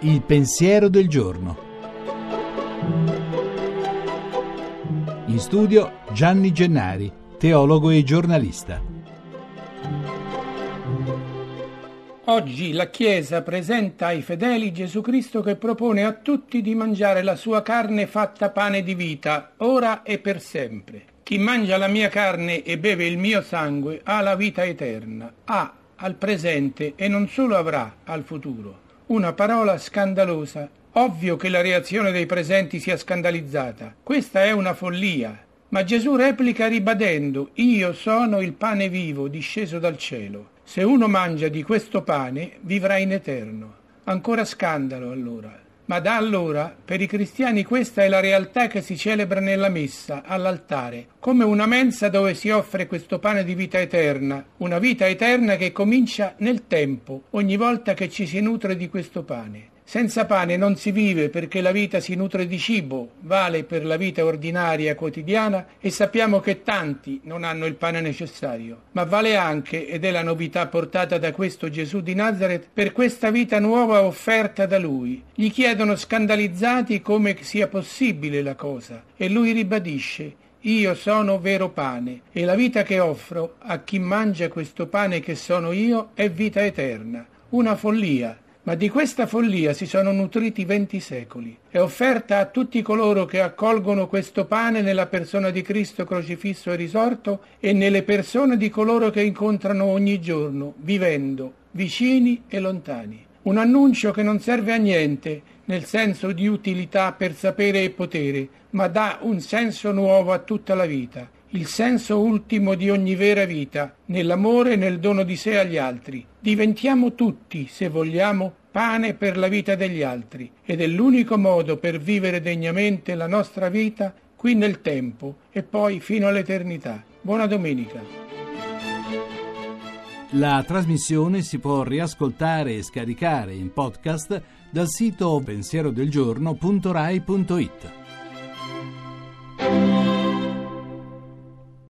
Il pensiero del giorno. In studio Gianni Gennari, teologo e giornalista. Oggi la Chiesa presenta ai fedeli Gesù Cristo che propone a tutti di mangiare la sua carne fatta pane di vita, ora e per sempre. Chi mangia la mia carne e beve il mio sangue ha la vita eterna, ha al presente e non solo avrà al futuro una parola scandalosa. Ovvio che la reazione dei presenti sia scandalizzata. Questa è una follia. Ma Gesù replica ribadendo, Io sono il pane vivo disceso dal cielo. Se uno mangia di questo pane, vivrà in eterno. Ancora scandalo allora. Ma da allora, per i cristiani questa è la realtà che si celebra nella messa, all'altare, come una mensa dove si offre questo pane di vita eterna, una vita eterna che comincia nel tempo, ogni volta che ci si nutre di questo pane. Senza pane non si vive perché la vita si nutre di cibo, vale per la vita ordinaria quotidiana e sappiamo che tanti non hanno il pane necessario, ma vale anche, ed è la novità portata da questo Gesù di Nazareth, per questa vita nuova offerta da lui. Gli chiedono scandalizzati come sia possibile la cosa e lui ribadisce io sono vero pane e la vita che offro a chi mangia questo pane che sono io è vita eterna. Una follia, ma di questa follia si sono nutriti venti secoli. È offerta a tutti coloro che accolgono questo pane nella persona di Cristo crocifisso e risorto e nelle persone di coloro che incontrano ogni giorno, vivendo, vicini e lontani. Un annuncio che non serve a niente nel senso di utilità per sapere e potere, ma dà un senso nuovo a tutta la vita il senso ultimo di ogni vera vita, nell'amore e nel dono di sé agli altri. Diventiamo tutti, se vogliamo, pane per la vita degli altri ed è l'unico modo per vivere degnamente la nostra vita qui nel tempo e poi fino all'eternità. Buona domenica. La trasmissione si può riascoltare e scaricare in podcast dal sito pensierodelgiorno.rai.it.